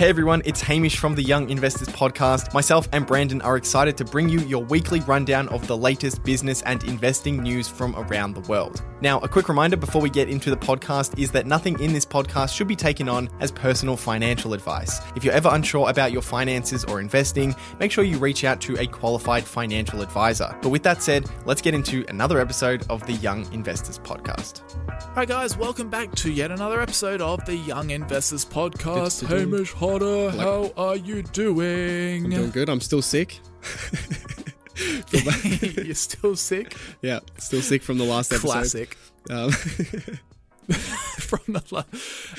Hey everyone, it's Hamish from the Young Investors Podcast. Myself and Brandon are excited to bring you your weekly rundown of the latest business and investing news from around the world. Now, a quick reminder before we get into the podcast is that nothing in this podcast should be taken on as personal financial advice. If you're ever unsure about your finances or investing, make sure you reach out to a qualified financial advisor. But with that said, let's get into another episode of the Young Investors Podcast. Hi guys, welcome back to yet another episode of the Young Investors Podcast. Good Hamish Hodder, how are you doing? I'm doing good. I'm still sick. You're still sick? yeah, still sick from the last episode. Classic. Um, From the la-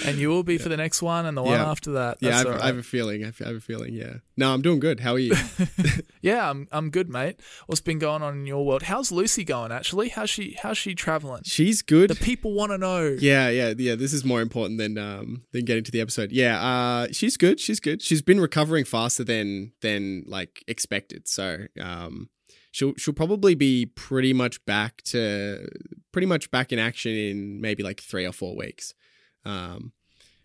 and you will be for the next one and the one Yeah. after that. yeah, I've, all I have a feeling. I have I have a feeling. Yeah. No, I'm doing good. How are you? yeah, I'm I'm good, mate. What's been going on in your world? How's Lucy going? Actually, how's she how's she traveling? She's good. The people want to know. Yeah, yeah, yeah. This is more important than um than getting to the episode. Yeah, uh, she's good. She's good. She's been recovering faster than than like expected. So um, she'll she'll probably be pretty much back to pretty much back in action in maybe like three or four weeks, um,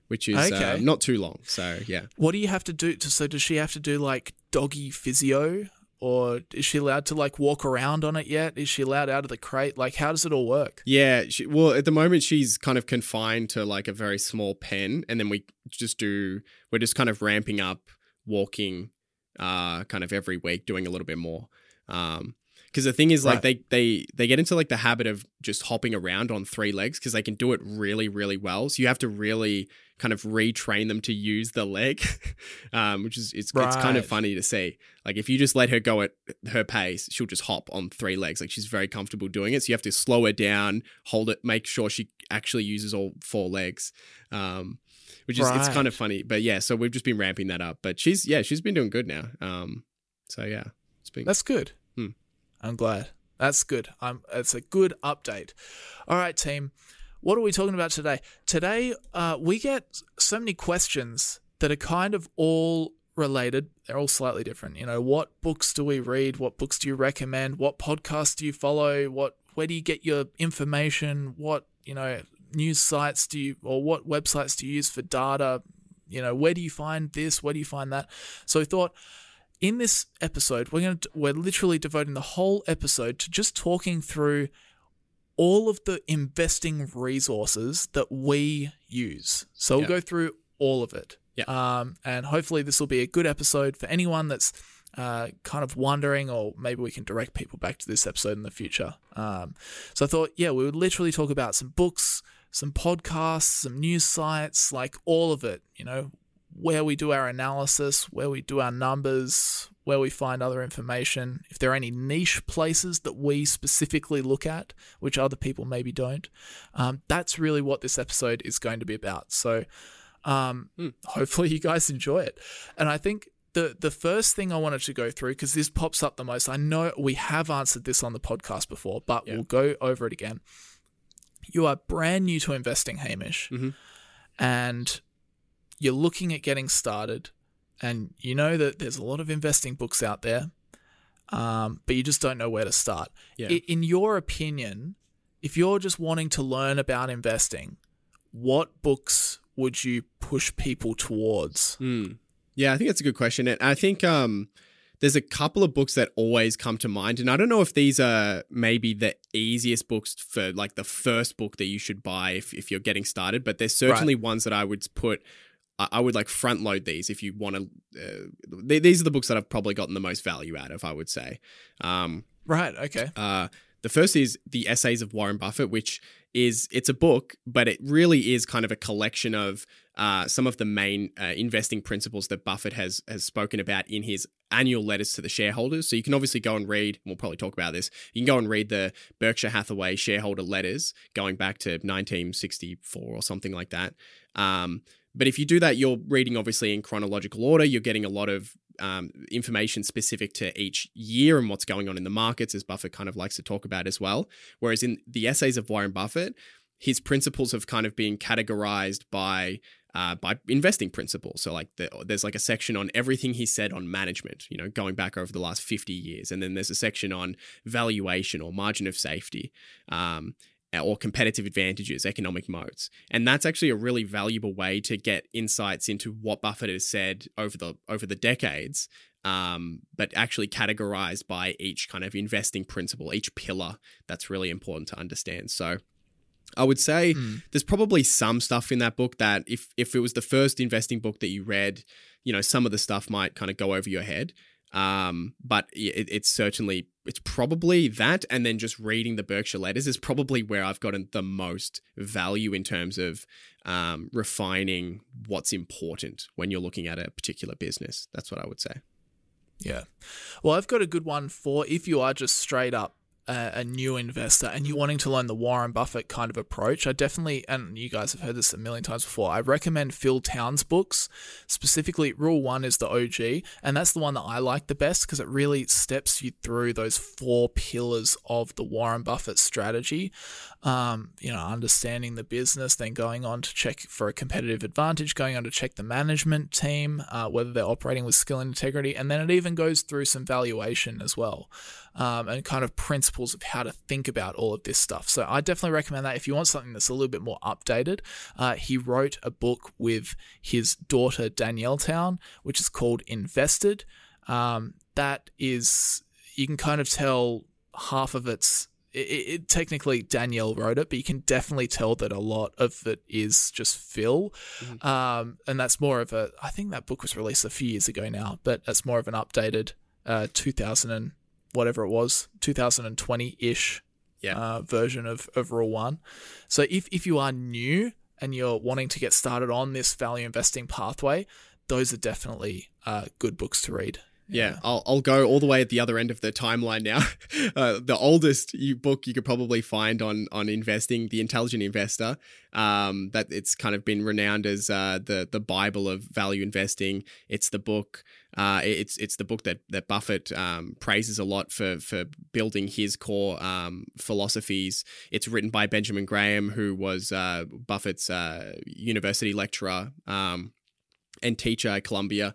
which is uh, not too long. So yeah. What do you have to do? To, so does she have to do like doggy physio, or is she allowed to like walk around on it yet? Is she allowed out of the crate? Like, how does it all work? Yeah, she, well, at the moment she's kind of confined to like a very small pen, and then we just do we're just kind of ramping up walking, uh, kind of every week, doing a little bit more. Um, because the thing is, like they they they get into like the habit of just hopping around on three legs because they can do it really really well. So you have to really kind of retrain them to use the leg, um, which is it's it's kind of funny to see. Like if you just let her go at her pace, she'll just hop on three legs. Like she's very comfortable doing it. So you have to slow her down, hold it, make sure she actually uses all four legs. Um, which is it's kind of funny. But yeah, so we've just been ramping that up. But she's yeah, she's been doing good now. Um, so yeah, That's good. Hmm. I'm glad. That's good. I'm. It's a good update. All right, team. What are we talking about today? Today, uh, we get so many questions that are kind of all related. They're all slightly different. You know, what books do we read? What books do you recommend? What podcasts do you follow? What where do you get your information? What you know news sites do you or what websites do you use for data? You know, where do you find this? Where do you find that? So we thought in this episode, we're going to we're literally devoting the whole episode to just talking through all of the investing resources that we use. So we'll Yeah. go through all of it. Yeah. Um, and hopefully this will be a good episode for anyone that's uh, kind of wondering, or maybe we can direct people back to this episode in the future. Um, so I thought, yeah, we would literally talk about some books, some podcasts, some news sites, like all of it. You know, where we do our analysis, where we do our numbers, where we find other information, if there are any niche places that we specifically look at, which other people maybe don't. Um, that's really what this episode is going to be about. So um, Hmm. hopefully you guys enjoy it. And I think the the first thing I wanted to go through, because this pops up the most, I know we have answered this on the podcast before, but Yeah. we'll go over it again. You are brand new to investing, Hamish, Mhm. and you're looking at getting started, and you know that there's a lot of investing books out there, um, but you just don't know where to start. Yeah. In your opinion, if you're just wanting to learn about investing, what books would you push people towards? Hmm. Yeah, I think that's a good question. And I think um, there's a couple of books that always come to mind. And I don't know if these are maybe the easiest books for like the first book that you should buy if, if you're getting started, but there's certainly ones that I would put. I I would like front load these if you want to. Uh, th- these are the books that I've probably gotten the most value out of. I would say. Um, Right. Okay. uh, the first is the Essays of Warren Buffett, which is it's a book, but it really is kind of a collection of uh, some of the main uh, investing principles that Buffett has has spoken about in his annual letters to the shareholders. So you can obviously go and read. We'll probably talk about this. You can go and read the Berkshire Hathaway shareholder letters going back to 1964 or something like that. Um, but if you do that, you're reading obviously in chronological order. You're getting a lot of um, information specific to each year and what's going on in the markets, as Buffett kind of likes to talk about as well. Whereas in the essays of Warren Buffett, his principles have kind of been categorized by uh, by investing principles. So like the, there's like a section on everything he said on management, you know, going back over the last 50 years, and then there's a section on valuation or margin of safety. Um, or competitive advantages, economic moats. And that's actually a really valuable way to get insights into what Buffett has said over the over the decades, um, but actually categorized by each kind of investing principle, each pillar. That's really important to understand. So. I would say Mm. there's probably some stuff in that book that if if it was the first investing book that you read, you know, some of the stuff might kind of go over your head. Um, but it, it's certainly it's probably that, and then just reading the Berkshire letters is probably where I've gotten the most value in terms of um, refining what's important when you're looking at a particular business. That's what I would say. Yeah. Well, I've got a good one for if you are just straight up a, new investor and you're wanting to learn the Warren Buffett kind of approach. I definitely, and you guys have heard this a million times before, I recommend Phil Town's books. Specifically, Rule 1 is the OG, and that's the one that I like the best because it really steps you through those four pillars of the Warren Buffett strategy. Um, you know, understanding the business, then going on to check for a competitive advantage, going on to check the management team, uh, whether they're operating with skill and integrity, and then it even goes through some valuation as well, um, and kind of principles of how to think about all of this stuff. So I definitely recommend that if you want something that's a little bit more updated. Uh, he wrote a book with his daughter Danielle Town, which is called Invested. Um, that is, you can kind of tell half of it's it, it, technically Danielle wrote it, but you can definitely tell that a lot of it is just Phil, um, and that's more of a. I think that book was released a few years ago now, but that's more of an updated uh, 2000 and whatever it was, 2020 ish Yeah. uh, version of of Rule One. So if if you are new and you're wanting to get started on this value investing pathway, those are definitely uh, good books to read. Yeah, I'll, I'll go all the way at the other end of the timeline now. Uh, the oldest you, book you could probably find on on investing, The Intelligent Investor. Um, that it's kind of been renowned as uh, the the Bible of value investing. It's the book. Uh, it's it's the book that that Buffett um, praises a lot for for building his core um, philosophies. It's written by Benjamin Graham, who was uh, Buffett's uh, university lecturer um, and teacher at Columbia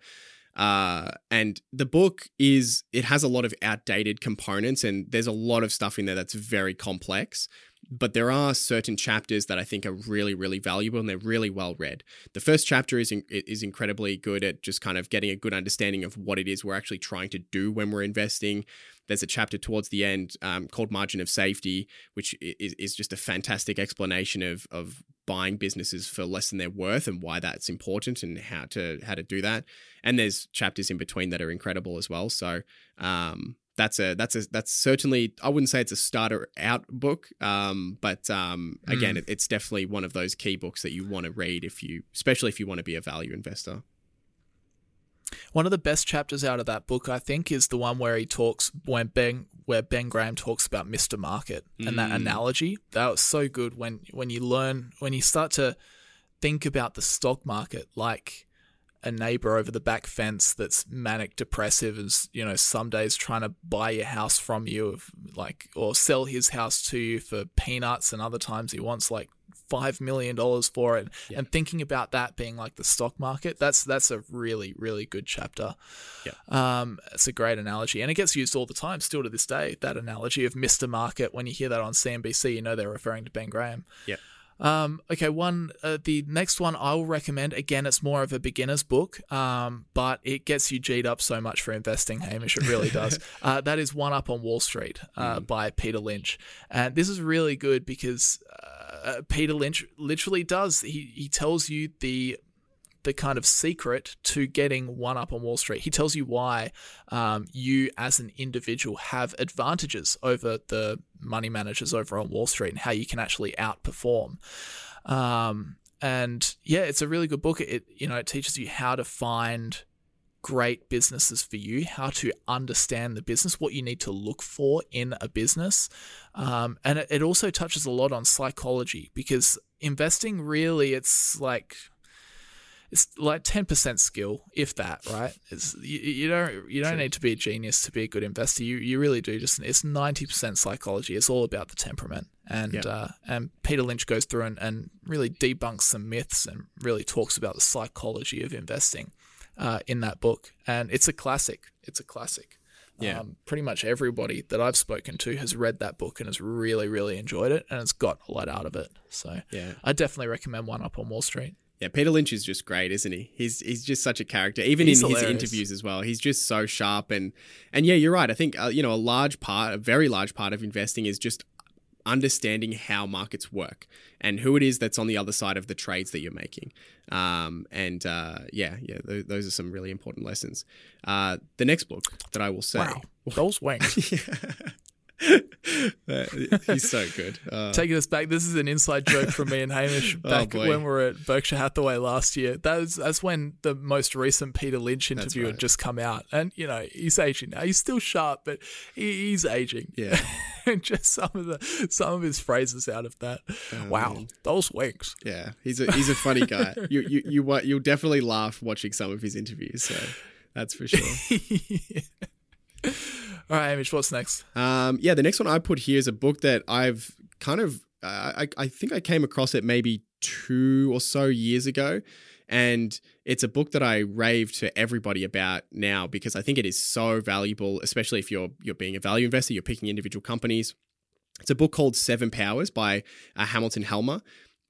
uh and the book is it has a lot of outdated components and there's a lot of stuff in there that's very complex but there are certain chapters that I think are really really valuable and they're really well read. The first chapter is in, is incredibly good at just kind of getting a good understanding of what it is we're actually trying to do when we're investing. There's a chapter towards the end um, called Margin of Safety, which is, is just a fantastic explanation of of buying businesses for less than they're worth and why that's important and how to how to do that. And there's chapters in between that are incredible as well. So um, that's a that's a that's certainly I wouldn't say it's a starter out book, um, but um, again, it, it's definitely one of those key books that you want to read if you, especially if you want to be a value investor. One of the best chapters out of that book, I think, is the one where he talks when Ben where Ben Graham talks about Mr. Market and that Mm. analogy. That was so good when when you learn when you start to think about the stock market like a neighbor over the back fence that's manic depressive is you know some days trying to buy your house from you of like or sell his house to you for peanuts and other times he wants like five million dollars for it Yeah. and thinking about that being like the stock market that's that's a really really good chapter yeah. um it's a great analogy and it gets used all the time still to this day that analogy of mr market when you hear that on cnbc you know they're referring to ben graham Yeah. Um, okay, one uh, the next one I will recommend. Again, it's more of a beginner's book, um, but it gets you G'd up so much for investing, Hamish. It really does. uh, that is One Up on Wall Street uh, by Peter Lynch, and this is really good because uh, Peter Lynch literally does. He he tells you the the kind of secret to getting one up on Wall Street. He tells you why um, you, as an individual, have advantages over the money managers over on Wall Street and how you can actually outperform. Um, and yeah, it's a really good book. It you know it teaches you how to find great businesses for you, how to understand the business, what you need to look for in a business. Um, and it, it also touches a lot on psychology because investing really, it's like, it's like 10% skill, if that, right? It's, you, you don't, you don't True. need to be a genius to be a good investor. You, you really do just, it's 90% psychology. It's all about the temperament. And, Yeah. uh, and Peter Lynch goes through and, and really debunks some myths and really talks about the psychology of investing uh, in that book, and it's a classic. It's a classic. Yeah. Um, pretty much everybody that I've spoken to has read that book and has really, really enjoyed it and has got a lot out of it. So Yeah. I definitely recommend One Up on Wall Street. Yeah, Peter Lynch is just great, isn't he? He's he's just such a character, even He's in his interviews as well. He's just so sharp and and yeah, you're right. I think uh, you know a large part, a very large part of investing is just understanding how markets work and who it is that's on the other side of the trades that you're making. Um, and uh, yeah, yeah, th- those are some really important lessons. Uh, the next book that I will say, Wow. Those wings. Uh, he's so good. Uh, Taking us back, this is an inside joke from me and Hamish Oh, back boy. when we were at Berkshire Hathaway last year. That was, that's when the most recent Peter Lynch interview right. had just come out. And, you know, he's aging now. He's still sharp, but he, he's aging. yeah, and just some of the some of his phrases out of that. Oh, wow, those winks. yeah, he's a he's a funny guy. you you you you'll definitely laugh watching some of his interviews. So that's for sure. All right, Hamish, what's next? Um, yeah, the next one I put here is a book that I've kind of, uh, I, I think I came across it maybe two or so years ago. And it's a book that I rave to everybody about now because I think it is so valuable, especially if you're you're being a value investor, you're picking individual companies. It's a book called Seven Powers by uh, Hamilton Helmer,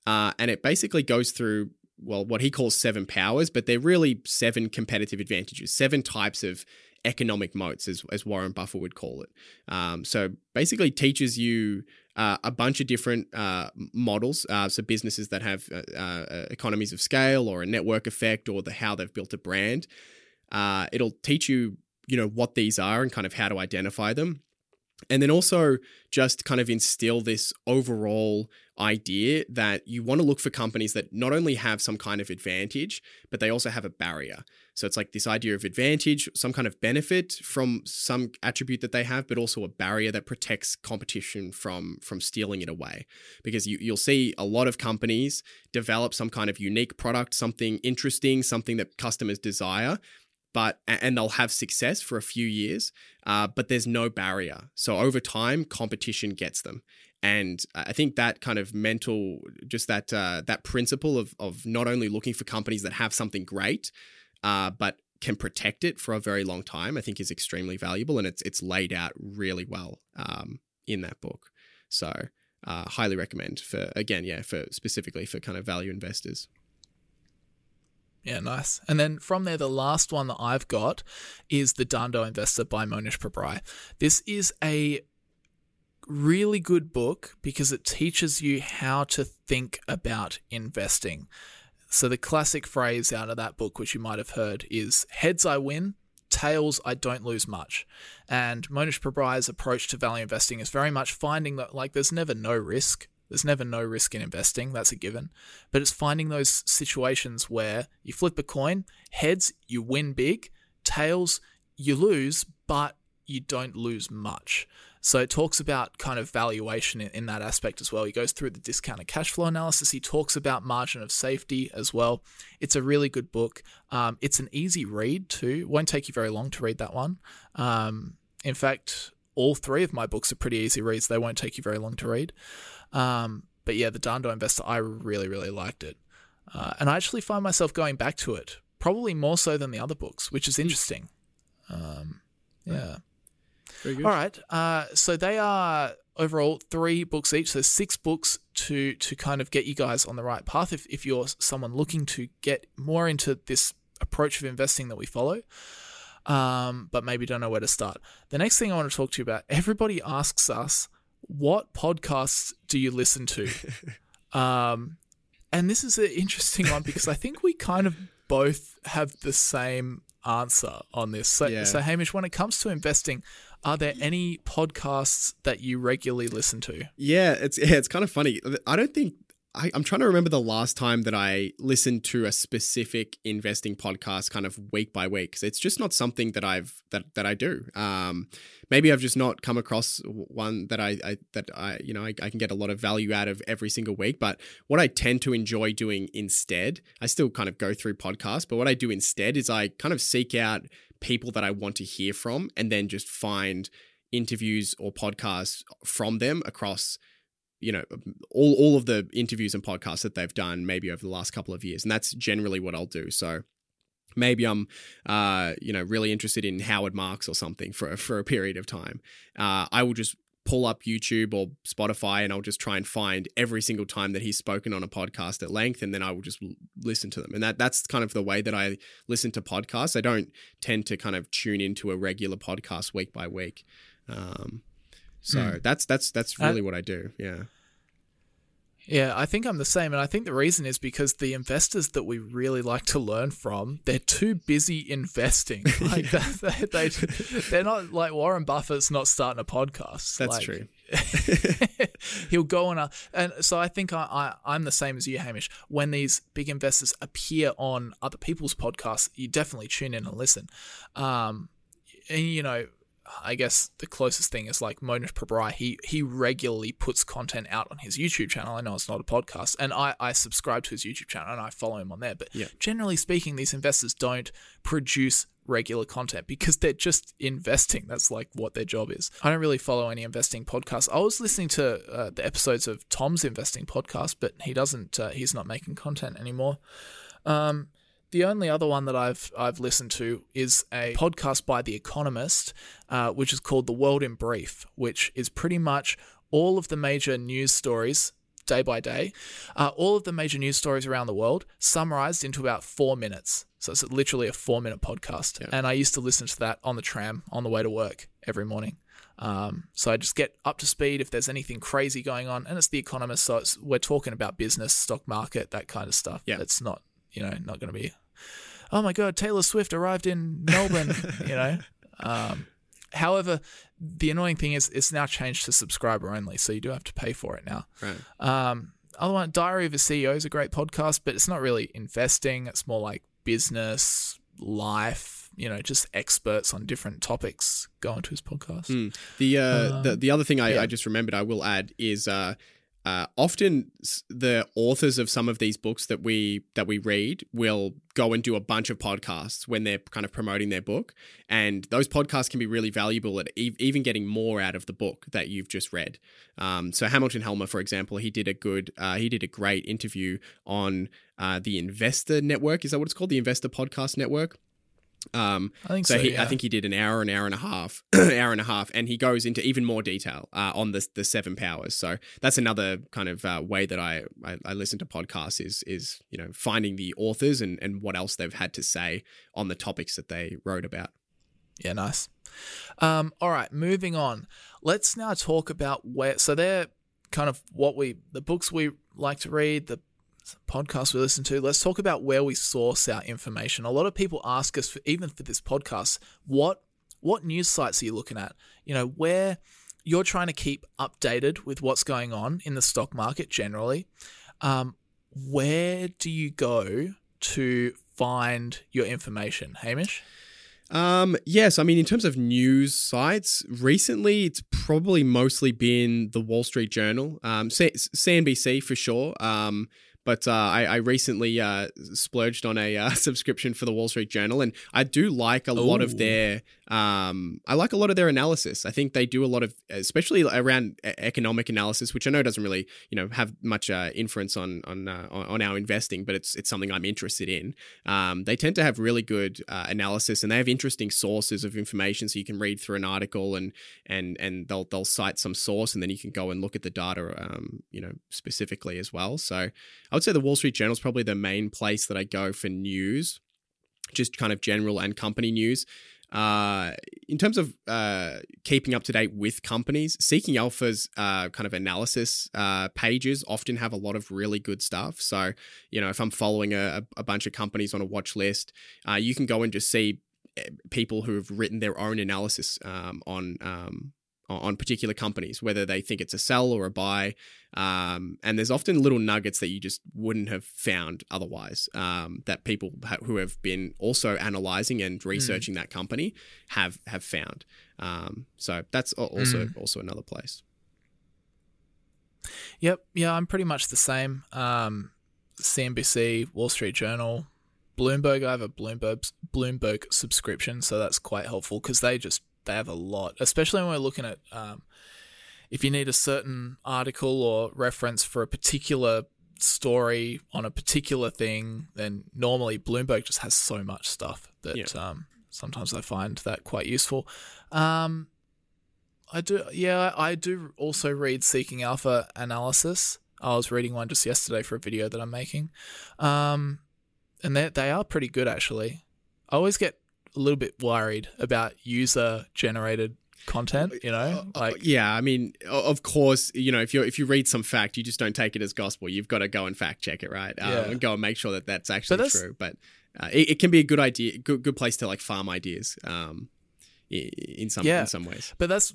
uh, and it basically goes through well what he calls seven powers, but they're really seven competitive advantages, seven types of economic moats, as, as Warren Buffett would call it. Um, so basically, teaches you uh, a bunch of different uh, models. Uh, so businesses that have uh, uh, economies of scale or a network effect or the how they've built a brand. Uh, it'll teach you, you know, what these are and kind of how to identify them. And then also just kind of instill this overall idea that you want to look for companies that not only have some kind of advantage, but they also have a barrier. So it's like this idea of advantage, some kind of benefit from some attribute that they have, but also a barrier that protects competition from from stealing it away. Because you, you'll see a lot of companies develop some kind of unique product, something interesting, something that customers desire, but and they'll have success for a few years, uh, but there's no barrier. So over time, competition gets them. And I think that kind of mental, just that uh, that principle of of not only looking for companies that have something great, uh, but can protect it for a very long time, I think is extremely valuable, and it's it's laid out really well um, in that book. So uh, highly recommend for again, yeah, for specifically for kind of value investors. Yeah, nice. And then from there, the last one that I've got is The Dhandho Investor by Mohnish Pabrai. This is a really good book because it teaches you how to think about investing. So the classic phrase out of that book, which you might have heard, is heads I win, tails I don't lose much. And Mohnish Pabrai's approach to value investing is very much finding that like there's never no risk. There's never no risk in investing, that's a given. But it's finding those situations where you flip a coin, heads, you win big, tails, you lose, but you don't lose much. So it talks about kind of valuation in, in that aspect as well. He goes through the discounted cash flow analysis. He talks about margin of safety as well. It's a really good book. Um, it's an easy read too. Won't take you very long to read that one. Um, in fact, all three of my books are pretty easy reads. They won't take you very long to read. Um, but yeah, the Dhandho Investor, I really, really liked it. Uh, and I actually find myself going back to it, probably more so than the other books, which is interesting. Um, yeah. Very good. All right. Uh, so they are overall three books each, so six books to to kind of get you guys on the right path. If if you're someone looking to get more into this approach of investing that we follow, um, but maybe don't know where to start. The next thing I want to talk to you about. Everybody asks us, what podcasts do you listen to? um, and this is an interesting one because I think we kind of both have the same answer on this. So, Yeah. so Hamish, when it comes to investing, are there any podcasts that you regularly listen to? Yeah, it's yeah, it's kind of funny. I don't think I, I'm trying to remember the last time that I listened to a specific investing podcast, kind of week by week. it's just not something that I've that that I do. Um, maybe I've just not come across one that I, I that I you know I, I can get a lot of value out of every single week. But what I tend to enjoy doing instead, I still kind of go through podcasts, but what I do instead is I kind of seek out people that I want to hear from, and then just find interviews or podcasts from them across you know all all of the interviews and podcasts that they've done maybe over the last couple of years and that's generally what I'll do so maybe I'm, uh, you know, really interested in Howard Marks or something for for a period of time. Uh, I will just pull up YouTube or Spotify and I'll just try and find every single time that he's spoken on a podcast at length and then I will just listen to them. And that that's kind of the way that I listen to podcasts. I don't tend to kind of tune into a regular podcast week by week. Um, so mm. that's that's that's really uh, what I do. Yeah. Yeah, I think I'm the same, and I think the reason is because the investors that we really like to learn from, they're too busy investing. Like they, they, they're not like Warren Buffett's not starting a podcast. That's like, true. he'll go on a, and so I think I, I I'm the same as you, Hamish. When these big investors appear on other people's podcasts, you definitely tune in and listen. Um, and you know, I guess the closest thing is like Mohnish Pabrai. He he regularly puts content out on his YouTube channel. I know it's not a podcast, and I, I subscribe to his YouTube channel and I follow him on there. But yeah. generally speaking, these investors don't produce regular content because they're just investing. That's like what their job is. I don't really follow any investing podcasts. I was listening to uh, the episodes of Tom's investing podcast, but he doesn't. Uh, he's not making content anymore. Um, the only other one that I've I've listened to is a podcast by The Economist, uh, which is called The World in Brief, which is pretty much all of the major news stories day by day, uh, all of the major news stories around the world summarized into about four minutes. So it's literally a four minute podcast. Yeah. And I used to listen to that on the tram on the way to work every morning. Um, so I just get up to speed if there's anything crazy going on. And it's The Economist. So it's, we're talking about business, stock market, that kind of stuff. Yeah. It's not, you know, not going to be oh my god, Taylor Swift arrived in Melbourne, you know. Um, however, the annoying thing is it's now changed to subscriber only, so you do have to pay for it now. Right. Um, other one, Diary of a CEO is a great podcast, but it's not really investing. It's more like business, life, you know, just experts on different topics go into his podcast. Mm. The, uh, um, the the other thing I, yeah. I, just remembered I will add is uh, uh, often the authors of some of these books that we that we read will go and do a bunch of podcasts when they're kind of promoting their book. And those podcasts can be really valuable at e- even getting more out of the book that you've just read. Um, so hamilton helmer for example he did a good uh, he did a great interview on uh, the investor network. Is that what it's called? The investor podcast network um, I think so. so he, yeah. I think he did an hour, an hour and a half, hour and a half, and he goes into even more detail uh, on the the seven powers. So that's another kind of uh, way that I, I, I listen to podcasts is is you know finding the authors and and what else they've had to say on the topics that they wrote about. Yeah, nice. Um, all right, moving on. Let's now talk about where. So they're kind of what we the books we like to read, the podcast we listen to, let's talk about where we source our information. A lot of people ask us, for, even for this podcast, what what news sites are you looking at? You know, where you're trying to keep updated with what's going on in the stock market generally. Um, where do you go to find your information, Hamish? Um, yes, I mean, in terms of news sites, recently it's probably mostly been the Wall Street Journal, um, C- CNBC for sure. Um, but uh, I, I, recently uh, splurged on a uh, subscription for the Wall Street Journal, and I do like a Ooh. lot of their. Um, I like a lot of their analysis. I think they do a lot of, especially around economic analysis, which I know doesn't really, you know, have much uh, inference on on uh, on our investing, but it's it's something I'm interested in. Um, they tend to have really good uh, analysis, and they have interesting sources of information, so you can read through an article and and and they'll they'll cite some source, and then you can go and look at the data, um, you know, specifically as well. So I would say the Wall Street Journal is probably the main place that I go for news, just kind of general and company news. Uh, in terms of uh, keeping up to date with companies, Seeking Alpha's uh, kind of analysis uh, pages often have a lot of really good stuff. So, you know, if I'm following a, a bunch of companies on a watch list, uh, you can go and just see eh, people who have written their own analysis um, on um, on particular companies, whether they think it's a sell or a buy. Um, and there's often little nuggets that you just wouldn't have found otherwise um, that people ha- who have been also analyzing and hmm. researching mm. that company have have found. Um, so that's also mm. also another place. Yep, yeah, I'm pretty much the same. CNBC, um, Wall Street Journal, Bloomberg. I have a Bloomberg Bloomberg subscription, so that's quite helpful because they just they have a lot, especially when we're looking at um, if you need a certain article or reference for a particular story on a particular thing, then normally Bloomberg just has so much stuff that Yeah. um, sometimes I find that quite useful. Um, I do, yeah, I do also read Seeking Alpha analysis. I was reading one just yesterday for a video that I'm making, um, and they they are pretty good actually. I always get a little bit worried about user generated content. You know, like yeah, I mean, of course, you know, if you if you read some fact, you just don't take it as gospel. You've got to go and fact check it, right? Um, Yeah. and go and make sure that that's actually that's- true. But uh, it, it can be a good idea, good good place to like farm ideas. Um, in some Yeah. in some ways. But that's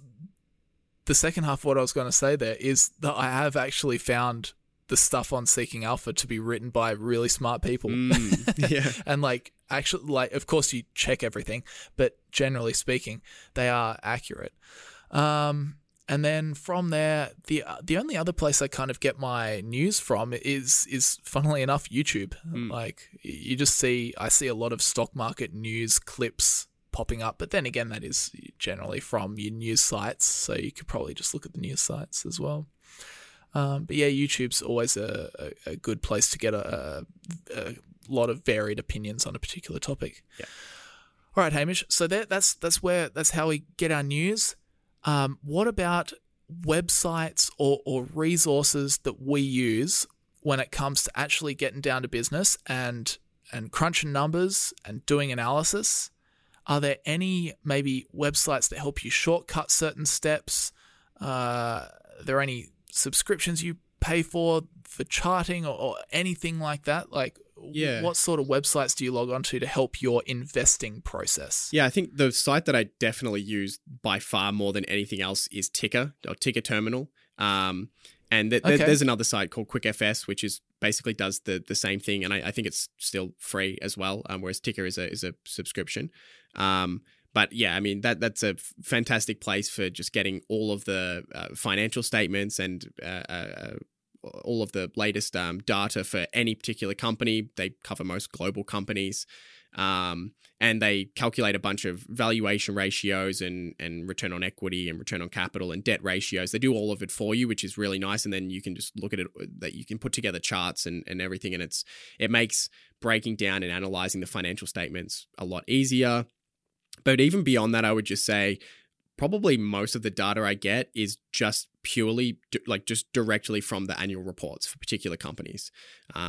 the second half of what I was going to say there is that I have actually found the stuff on Seeking Alpha to be written by really smart people. Mm, yeah. and like actually like of course you check everything, but generally speaking, they are accurate. Um and then from there, the the only other place I kind of get my news from is is funnily enough YouTube. Mm. Like you just see, I see a lot of stock market news clips popping up, but then again, that is generally from your news sites, so you could probably just look at the news sites as well. Um, but yeah, YouTube's always a, a, a good place to get a, a, lot of varied opinions on a particular topic. Yeah. All right, Hamish. So that, that's that's where that's how we get our news. Um, what about websites or, or resources that we use when it comes to actually getting down to business and and crunching numbers and doing analysis? Are there any maybe websites that help you shortcut certain steps? Uh, are there any subscriptions you pay for for charting or, or anything like that? Like, Yeah. what sort of websites do you log onto to help your investing process? Yeah, I think the site that I definitely use by far more than anything else is TIKR or TIKR Terminal. Um, and th- Okay. there's another site called QuickFS, which is basically does the the same thing, and I, I think it's still free as well. Um, whereas TIKR is a is a subscription. Um, but yeah, I mean that that's a f- fantastic place for just getting all of the uh, financial statements and uh, uh, uh, all of the latest um, data for any particular company. They cover most global companies, um, and they calculate a bunch of valuation ratios and and return on equity and return on capital and debt ratios. They do all of it for you, which is really nice. And then you can just look at it that you can put together charts and and everything, and it's it makes breaking down and analyzing the financial statements a lot easier. But even beyond that, I would just say probably most of the data I get is just purely like just directly from the annual reports for particular companies.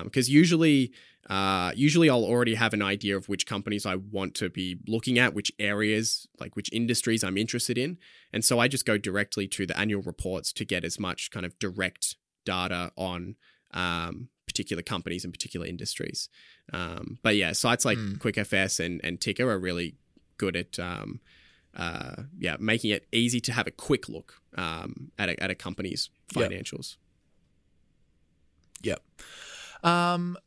Because usually, uh, usually I'll already have an idea of which companies I want to be looking at, which areas, like which industries I'm interested in, and so I just go directly to the annual reports to get as much kind of direct data on. Um, particular companies and particular industries um, but yeah sites like Hmm. quickfs and, and TIKR are really good at um, uh, yeah, making it easy to have a quick look um, at a, at a company's financials. Yep. Um,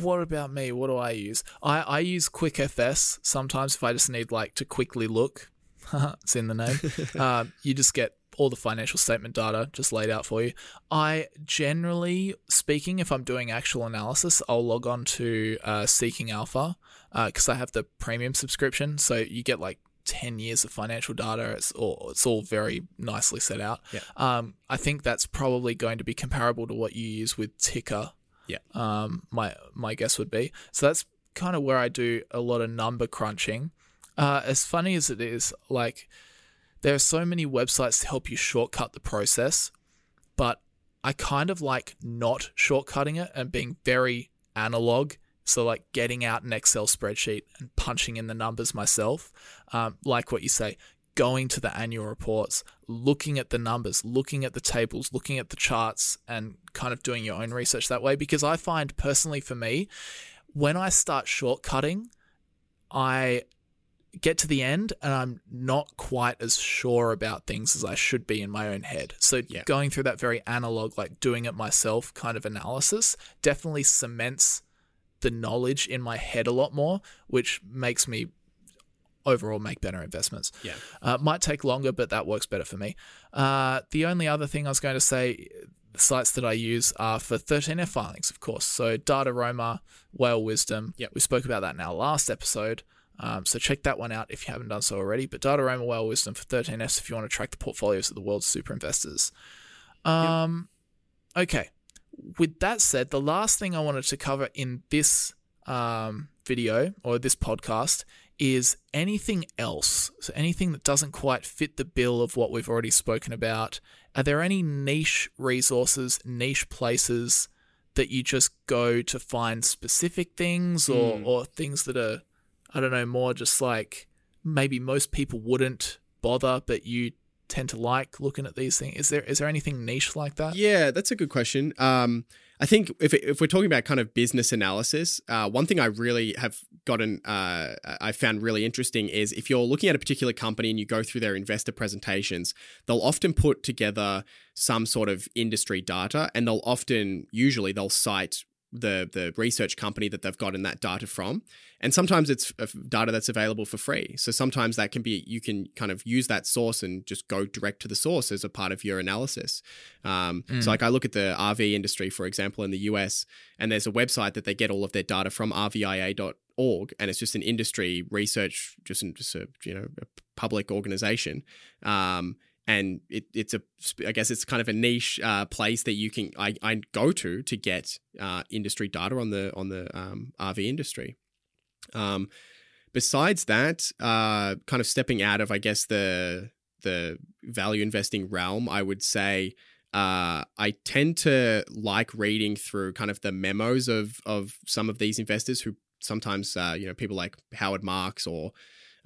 what about me? What do I use? I, I use QuickFS sometimes if I just need like to quickly look. it's in the name. um, you just get all the financial statement data just laid out for you. I generally speaking, if I'm doing actual analysis, I'll log on to uh, Seeking Alpha because I have the premium subscription. So you get like 10 years of financial data. It's all, it's all very nicely set out. Yeah. Um, I think that's probably going to be comparable to what you use with TIKR. Yeah. Um, my my guess would be. So that's kind of where I do a lot of number crunching. Uh, as funny as it is, like there are so many websites to help you shortcut the process, but I kind of like not shortcutting it and being very analog. So, like getting out an Excel spreadsheet and punching in the numbers myself. Um, like what you say, going to the annual reports, looking at the numbers, looking at the tables, looking at the charts, and kind of doing your own research that way. Because I find personally for me, when I start shortcutting, I get to the end and I'm not quite as sure about things as I should be in my own head. So Yeah. going through that very analog, like doing it myself kind of analysis definitely cements the knowledge in my head a lot more, which makes me overall make better investments. Yeah. Uh, might take longer, but that works better for me. Uh, the only other thing I was going to say, sites that I use are for 13F filings, of course. So Dataroma, Whale Wisdom. Yeah. We spoke about that in our last episode. Um, so check that one out if you haven't done so already. But Dataroma, Whale Wisdom for 13Fs if you want to track the portfolios of the world's super investors. Um, Okay. with that said, the last thing I wanted to cover in this um, video or this podcast is anything else. So anything that doesn't quite fit the bill of what we've already spoken about. Are there any niche resources, niche places that you just go to find specific things or, Mm. or things that are, I don't know, more just like maybe most people wouldn't bother, but you tend to like looking at these things? Is there is there anything niche like that? Yeah, that's a good question. Um, I think if, if we're talking about kind of business analysis, uh, one thing I really have gotten, uh, I found really interesting is if you're looking at a particular company and you go through their investor presentations, they'll often put together some sort of industry data and they'll often, usually, they'll cite the the research company that they've gotten that data from. And sometimes it's data that's available for free. So sometimes that can be you can kind of use that source and just go direct to the source as a part of your analysis. Um, Mm. so like i look at the rv industry for example in the us and there's a website that they get all of their data from rvia.org and it's just an industry research just, just a you know a public organization. Um, and it, it's a I guess it's kind of a niche uh, place that you can I, I go to to get uh, industry data on the on the um, RV industry. Um, besides that, uh, kind of stepping out of I guess the the value investing realm, I would say uh, I tend to like reading through kind of the memos of of some of these investors who sometimes uh, you know people like Howard Marks or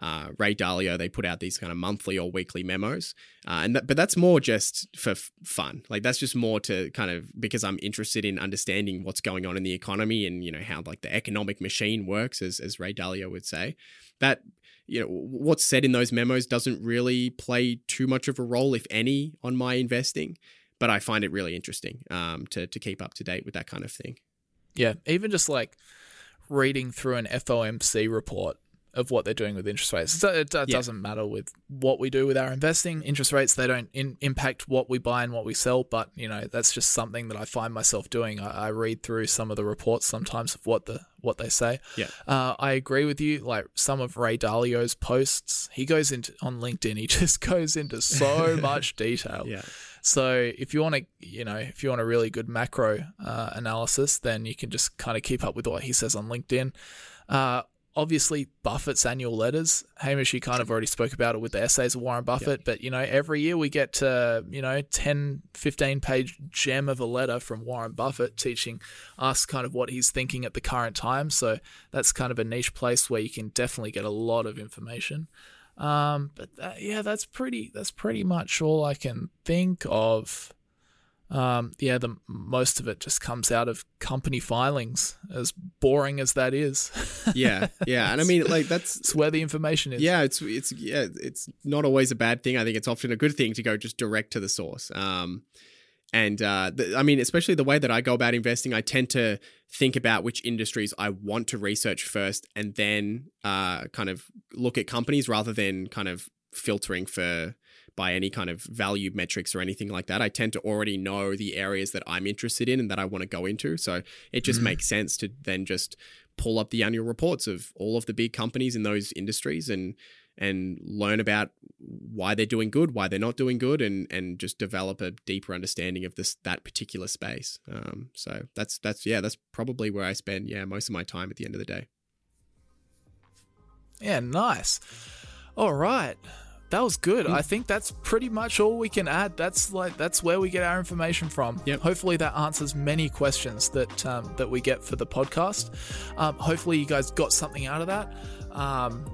uh, Ray Dalio, they put out these kind of monthly or weekly memos, uh, and that, but that's more just for f- fun. Like that's just more to kind of because I'm interested in understanding what's going on in the economy and you know how like the economic machine works, as as Ray Dalio would say. That you know what's said in those memos doesn't really play too much of a role, if any, on my investing. But I find it really interesting um, to to keep up to date with that kind of thing. Yeah, even just like reading through an FOMC report of what they're doing with interest rates. So it, it Yeah. doesn't matter with what we do with our investing. Interest rates they don't in, impact what we buy and what we sell, but you know that's just something that I find myself doing. I, I read through some of the reports sometimes of what the what they say. Yeah. Uh, I agree with you. Like some of Ray Dalio's posts, he goes into on LinkedIn. He just goes into so much detail. Yeah, So if you want to, you know, if you want a really good macro uh, analysis, then you can just kind of keep up with what he says on LinkedIn. Uh, obviously, Buffett's annual letters. Hamish, you kind of already spoke about it with the essays of Warren Buffett, but you know, every year we get, uh, you know, 10, 15 page gem of a letter from Warren Buffett teaching us kind of what he's thinking at the current time. So that's kind of a niche place where you can definitely get a lot of information. Um, but that, yeah, that's pretty. That's pretty much all I can think of. Um, yeah, the most of it just comes out of company filings, as boring as that is. yeah, yeah. And I mean, like that's it's where the information is. yeah it's it's yeah it's not always a bad thing i think it's often a good thing to go just direct to the source um and uh the, i mean especially the way that i go about investing i tend to think about which industries i want to research first and then uh kind of look at companies rather than kind of filtering for by any kind of value metrics or anything like that i tend to already know the areas that i'm interested in and that i want to go into so it just Mhm. makes sense to then just pull up the annual reports of all of the big companies in those industries and and learn about why they're doing good, why they're not doing good, and and just develop a deeper understanding of this that particular space. Um, so that's that's yeah, that's probably where I spend yeah most of my time at the end of the day. Yeah, nice. All right. That was good. Mm. I think that's pretty much all we can add. That's like that's where we get our information from. Yep. Hopefully that answers many questions that um, that we get for the podcast. Um, hopefully you guys got something out of that. Um,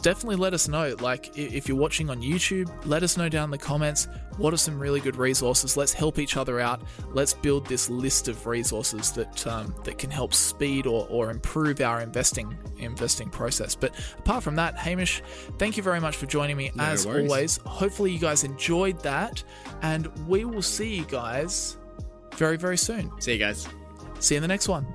definitely let us know. Like if you're watching on YouTube, let us know down in the comments what are some really good resources. Let's help each other out. Let's build this list of resources that um, that can help speed or, or improve our investing investing process. But apart from that, Hamish, thank you very much for joining me No as worries. always. Hopefully you guys enjoyed that, and we will see you guys very very soon. See you guys. See you in the next one.